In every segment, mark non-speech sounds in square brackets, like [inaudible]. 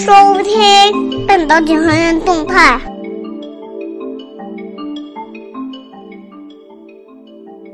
收听半导体行业动态。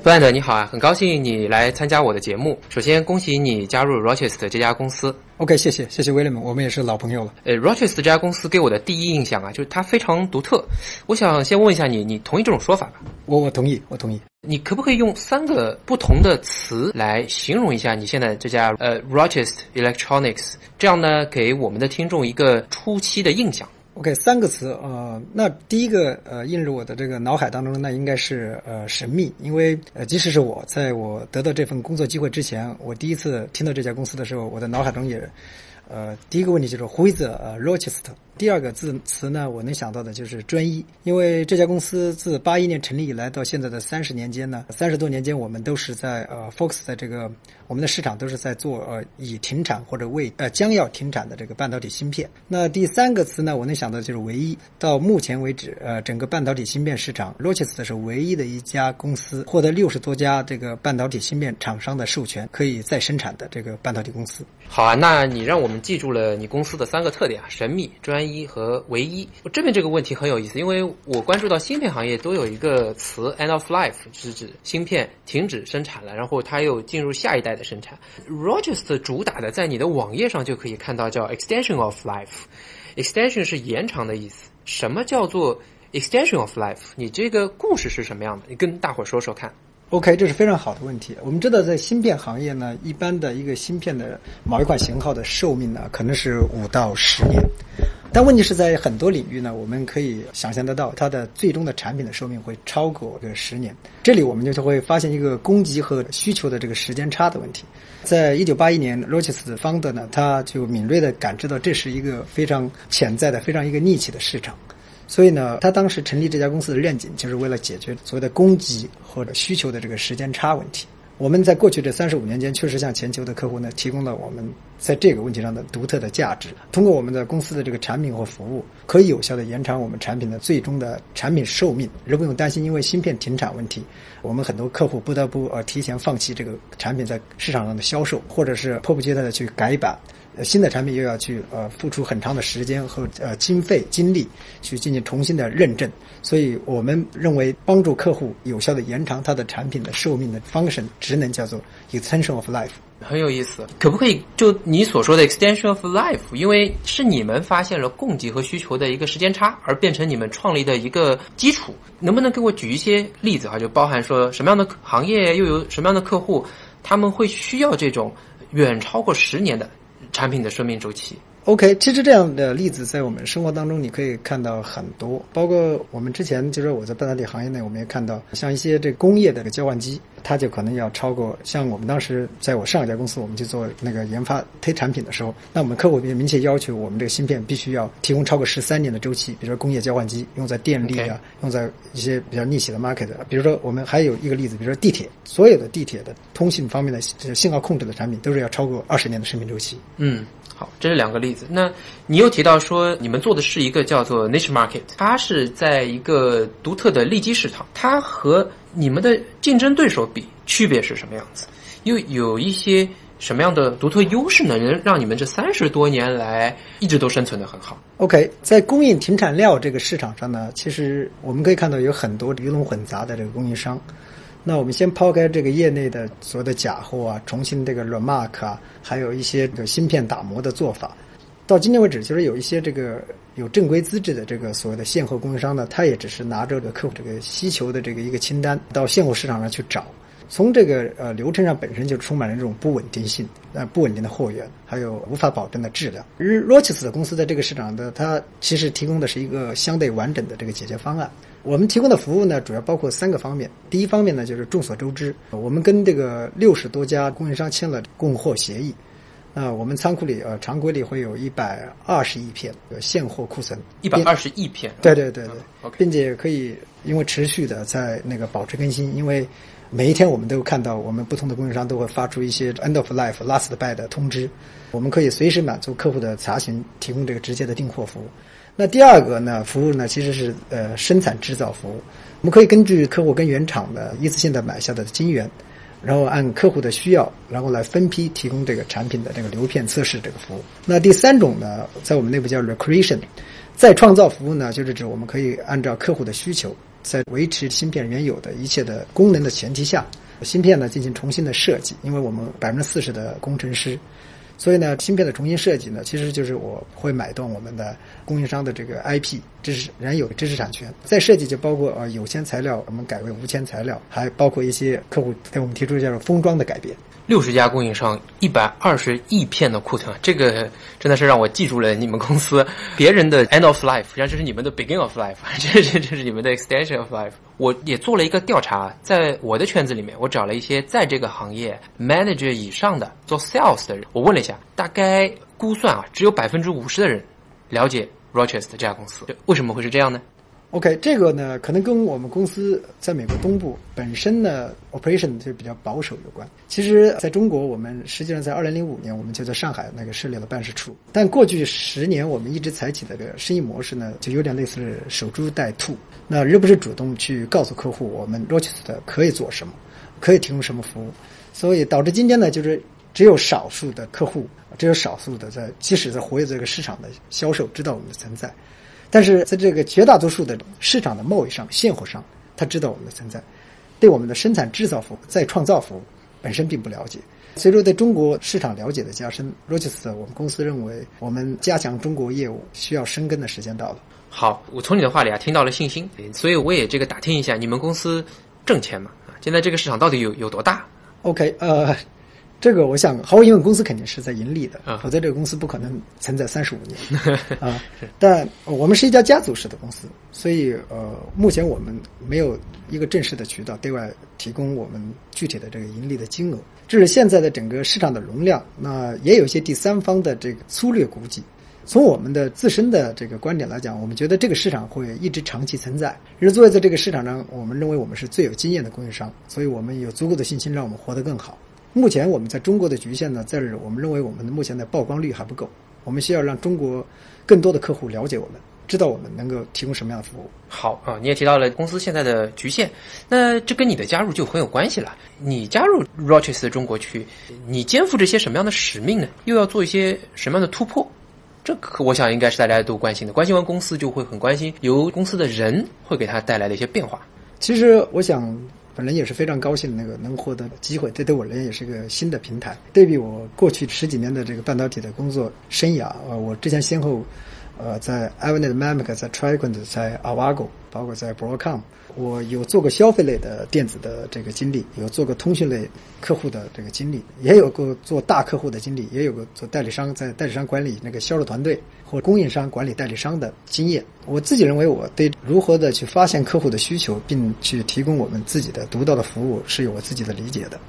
布兰德，你好啊，很高兴你来参加我的节目。首先，恭喜你加入 Rochester 这家公司。OK，谢谢，谢谢 William，，我们也是老朋友了。呃，Rochester 这家公司给我的第一印象啊，就是它非常独特。我想先问一下你，你同意这种说法吧？我我同意，我同意。你可不可以用三个不同的词来形容一下你现在这家呃 Rochester Electronics，这样呢，给我们的听众一个初期的印象。OK，三个词，呃，那第一个呃映入我的这个脑海当中，那应该是呃神秘，因为呃即使是我在我得到这份工作机会之前，我第一次听到这家公司的时候，我的脑海中也，呃，第一个问题就是 Who is 呃 Rochester？第二个字词呢，我能想到的就是专一，因为这家公司自八一年成立以来到现在的三十年间呢，三十多年间我们都是在呃 focus 在这个我们的市场都是在做呃已停产或者未呃将要停产的这个半导体芯片。那第三个词呢，我能想到就是唯一。到目前为止，呃，整个半导体芯片市场，Rochester 是唯一的一家公司获得六十多家这个半导体芯片厂商的授权，可以再生产的这个半导体公司。好啊，那你让我们记住了你公司的三个特点啊：神秘、专一一和唯一。我这边这个问题很有意思，因为我关注到芯片行业都有一个词 “end of life”，是指芯片停止生产了，然后它又进入下一代的生产。Rogers 主打的，在你的网页上就可以看到叫 “extension of life”。extension 是延长的意思。什么叫做 extension of life？你这个故事是什么样的？你跟大伙说说看。OK，这是非常好的问题。我们知道，在芯片行业呢，一般的一个芯片的某一款型号的寿命呢，可能是五到十年。但问题是在很多领域呢，我们可以想象得到，它的最终的产品的寿命会超过这十年。这里我们就会发现一个供给和需求的这个时间差的问题。在一九八一年，Rochester 的呢，他就敏锐地感知到这是一个非常潜在的、非常一个逆起的市场。所以呢，他当时成立这家公司的愿景，就是为了解决所谓的供给或者需求的这个时间差问题。我们在过去这三十五年间，确实向全球的客户呢提供了我们在这个问题上的独特的价值。通过我们的公司的这个产品和服务，可以有效的延长我们产品的最终的产品寿命，而不用担心因为芯片停产问题，我们很多客户不得不呃提前放弃这个产品在市场上的销售，或者是迫不及待的去改版。新的产品又要去呃付出很长的时间和呃经费精力去进行重新的认证，所以我们认为帮助客户有效的延长它的产品的寿命的 function 职能叫做 extension of life。很有意思，可不可以就你所说的 extension of life？因为是你们发现了供给和需求的一个时间差，而变成你们创立的一个基础。能不能给我举一些例子啊？就包含说什么样的行业又有什么样的客户，他们会需要这种远超过十年的产品的生命周期。OK，其实这样的例子在我们生活当中你可以看到很多，包括我们之前就是我在半导体行业内，我们也看到像一些这工业的个交换机，它就可能要超过像我们当时在我上一家公司，我们去做那个研发推产品的时候，那我们客户也明确要求我们这个芯片必须要提供超过十三年的周期，比如说工业交换机用在电力啊用在一些比较逆袭的 market，比如说我们还有一个例子，比如说地铁，所有的地铁的通信方面的这个信号控制的产品都是要超过二十年的生命周期。嗯，好，这是两个例子。那你又提到说你们做的是一个叫做 niche market，它是在一个独特的利基市场，它和你们的竞争对手比，区别是什么样子？又有一些什么样的独特优势呢？能让你们这三十多年来一直都生存的很好？OK，在供应停产料这个市场上呢，其实我们可以看到有很多鱼龙混杂的这个供应商。那我们先抛开这个业内的所有的假货啊，重新这个 remark 啊，还有一些这个芯片打磨的做法。到今天为止，就是有一些这个有正规资质的这个所谓的现货供应商呢，他也只是拿着这个客户这个需求的这个一个清单到现货市场上去找。从这个呃流程上本身就充满了这种不稳定性，呃不稳定的货源，还有无法保证的质量。而 Rochester 的公司在这个市场的，它其实提供的是一个相对完整的这个解决方案。我们提供的服务呢，主要包括三个方面。第一方面呢，就是众所周知，我们跟这个六十多家供应商签了供货协议。那我们仓库里呃常规里会有一百二十亿片呃现货库存，一百二十亿片。对对对对、并且可以因为持续的在那个保持更新，因为每一天我们都看到我们不同的供应商都会发出一些 end of life last buy 的通知，我们可以随时满足客户的查询，提供这个直接的订货服务。那第二个呢，服务呢其实是呃生产制造服务，我们可以根据客户跟原厂的一次性的买下的晶圆。然后按客户的需要，然后来分批提供这个产品的这个流片测试这个服务。那第三种呢，在我们内部叫 recreation，再创造服务呢，就是指我们可以按照客户的需求，在维持芯片原有的一切的功能的前提下，芯片呢进行重新的设计，因为我们百分之四十的工程师。所以呢，芯片的重新设计呢，其实就是我会买断我们的供应商的这个 IP 知识原有知识产权。再设计就包括呃有铅材料，我们改为无铅材料，还包括一些客户给我们提出叫做封装的改变。六十家供应商，一百二十亿片的库存，这个真的是让我记住了你们公司。别人的 [laughs] end of life，实际上这是你们的 begin of life，[laughs] 这这这是你们的 extension of life。我也做了一个调查，在我的圈子里面，我找了一些在这个行业 manager 以上的做 sales 的人，我问了一下，大概估算啊，只有百分之五十的人了解 Rochester 这家公司。为什么会是这样呢？OK，这个呢，可能跟我们公司在美国东部本身呢 operation 就比较保守有关。其实，在中国，我们实际上在二零零五年，我们就在上海那个设立了办事处。但过去十年，我们一直采取的这个生意模式呢，就有点类似守株待兔。那而不是主动去告诉客户，我们 Rochester 可以做什么，可以提供什么服务。所以导致今天呢，就是只有少数的客户，只有少数的在即使在活跃这个市场的销售知道我们的存在。但是在这个绝大多数的市场的贸易上、现货上，他知道我们的存在，对我们的生产制造服务、再创造服务本身并不了解。随着对中国市场了解的加深，Rochester 我们公司认为，我们加强中国业务需要深耕的时间到了。好，我从你的话里啊听到了信心，所以我也这个打听一下，你们公司挣钱吗？啊，现在这个市场到底有有多大？OK，呃。这个我想，毫无疑问，公司肯定是在盈利的，啊，否则这个公司不可能存在三十五年 [laughs] 啊。但我们是一家家族式的公司，所以呃，目前我们没有一个正式的渠道对外提供我们具体的这个盈利的金额。这是现在的整个市场的容量，那也有一些第三方的这个粗略估计。从我们的自身的这个观点来讲，我们觉得这个市场会一直长期存在。而作为在这个市场上，我们认为我们是最有经验的供应商，所以我们有足够的信心让我们活得更好。目前我们在中国的局限呢，在我们认为我们的目前的曝光率还不够，我们需要让中国更多的客户了解我们，知道我们能够提供什么样的服务。好啊，你也提到了公司现在的局限，那这跟你的加入就很有关系了。你加入 Rochester 中国区，你肩负着些什么样的使命呢？又要做一些什么样的突破？这可我想应该是大家都关心的。关心完公司，就会很关心由公司的人会给他带来的一些变化。其实我想。本人也是非常高兴，那个能获得机会，这对我而言也是一个新的平台。对比我过去十几年的这个半导体的工作生涯，呃，我之前先后，呃，在 Avnet、m a m i c 在 Triquant、在 Avago，包括在 Broadcom。我有做过消费类的电子的这个经历，有做过通讯类客户的这个经历，也有过做大客户的经历，也有过做代理商在代理商管理那个销售团队或供应商管理代理商的经验。我自己认为，我对如何的去发现客户的需求，并去提供我们自己的独到的服务，是有我自己的理解的。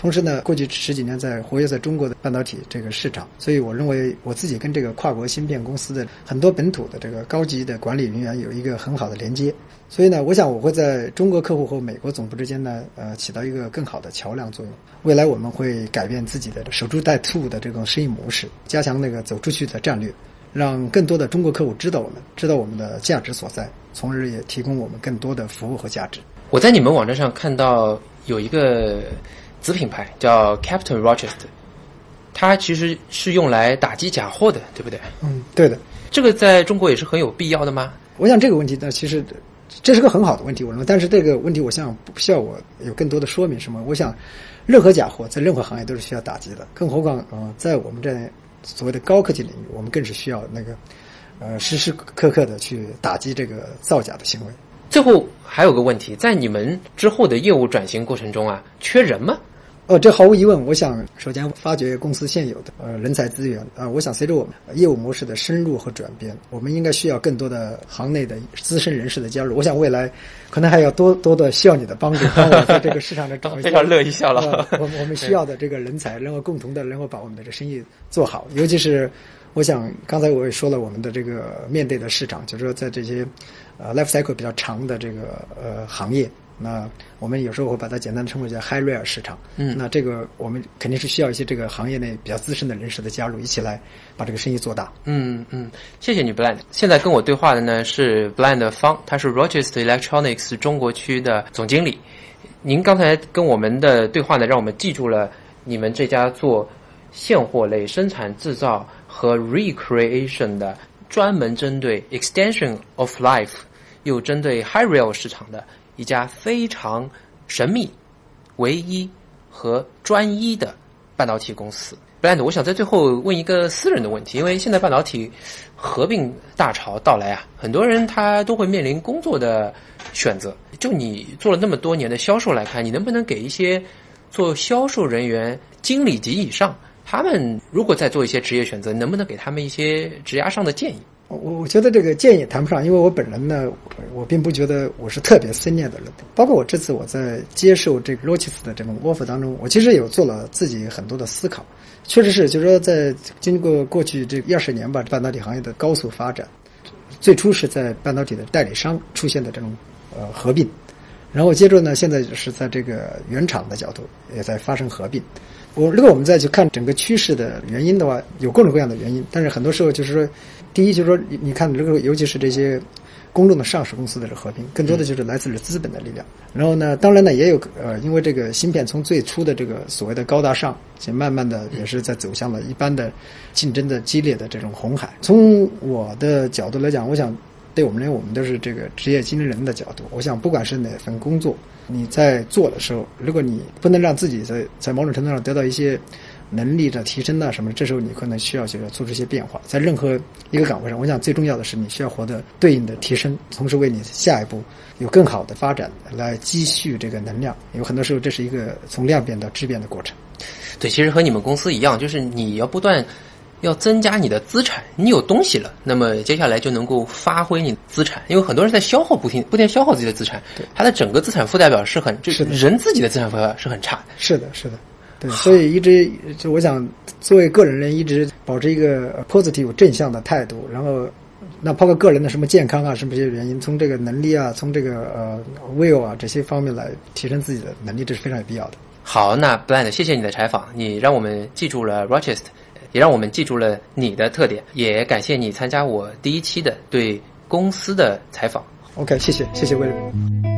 同时呢，过去十几年在活跃在中国的半导体这个市场，所以我认为我自己跟这个跨国芯片公司的很多本土的这个高级的管理人员有一个很好的连接。所以呢，我想我会在中国客户和美国总部之间呢，呃，起到一个更好的桥梁作用。未来我们会改变自己的守株待兔的这种生意模式，加强那个走出去的战略，让更多的中国客户知道我们，知道我们的价值所在，从而也提供我们更多的服务和价值。我在你们网站上看到有一个。子品牌叫 Captain Rochester，它其实是用来打击假货的，对不对？嗯，对的。这个在中国也是很有必要的吗？我想这个问题呢，其实这是个很好的问题，我认为。但是这个问题，我想不需要我有更多的说明什么。我想，任何假货在任何行业都是需要打击的，更何况呃，在我们这所谓的高科技领域，我们更是需要那个呃时时刻刻的去打击这个造假的行为。最后还有个问题，在你们之后的业务转型过程中啊，缺人吗？呃，这毫无疑问。我想首先发掘公司现有的呃人才资源啊。我想随着我们业务模式的深入和转变，我们应该需要更多的行内的资深人士的加入。我想未来可能还要多多的需要你的帮助，帮我在这个市场的找非常乐意笑了。我我们需要的这个人才，能够共同的能够把我们的这生意做好。尤其是我想刚才我也说了，我们的这个面对的市场，就是说在这些呃 life cycle 比较长的这个呃行业。那我们有时候会把它简单的称为叫 high rare 市场。嗯，那这个我们肯定是需要一些这个行业内比较资深的人士的加入，一起来把这个生意做大。嗯嗯，谢谢你，Blind。现在跟我对话的呢是 Blind 方，他是 Rochester Electronics 中国区的总经理。您刚才跟我们的对话呢，让我们记住了你们这家做现货类生产制造和 recreation 的，专门针对 extension of life 又针对 high rail 市场的一家非常神秘、唯一和专一的半导体公司。Brand，我想在最后问一个私人的问题，因为现在半导体合并大潮到来啊，很多人他都会面临工作的选择。就你做了那么多年的销售来看，你能不能给一些做销售人员、经理级以上，他们如果在做一些职业选择，能不能给他们一些职涯上的建议？我我觉得这个建议谈不上，因为我本人呢，我并不觉得我是特别思念的人。包括我这次我在接受这个 r o c h e s 的这种 offer 当中，我其实有做了自己很多的思考。确实是，就是说，在经过过去这二十年吧，半导体行业的高速发展，最初是在半导体的代理商出现的这种呃合并，然后接着呢，现在是在这个原厂的角度也在发生合并。我如果我们再去看整个趋势的原因的话，有各种各样的原因，但是很多时候就是说，第一就是说，你看这个，尤其是这些。公众的上市公司的这合并，更多的就是来自于资本的力量。然后呢，当然呢，也有呃，因为这个芯片从最初的这个所谓的高大上，且慢慢的也是在走向了一般的竞争的激烈的这种红海。从我的角度来讲，我想对我们来，我们都是这个职业经理人的角度。我想，不管是哪份工作，你在做的时候，如果你不能让自己在在某种程度上得到一些。能力的提升啊什么，这时候你可能需要就是做出一些变化，在任何一个岗位上，我想最重要的是你需要获得对应的提升，同时为你下一步有更好的发展来积蓄这个能量。有很多时候这是一个从量变到质变的过程。对，其实和你们公司一样，就是你要不断要增加你的资产，你有东西了，那么接下来就能够发挥你资产，因为很多人在消耗，不停不停消耗自己的资产，他的整个资产负债表是很，是人自己的资产负债表是很差的。是的，是的。对，所以一直就我想，作为个人人，一直保持一个 positive 正向的态度，然后，那包括个人的什么健康啊，什么这些原因，从这个能力啊，从这个呃 will 啊这些方面来提升自己的能力，这是非常有必要的。好，那 Blind，谢谢你的采访，你让我们记住了 Rochester，也让我们记住了你的特点，也感谢你参加我第一期的对公司的采访。OK，谢谢，谢谢威廉。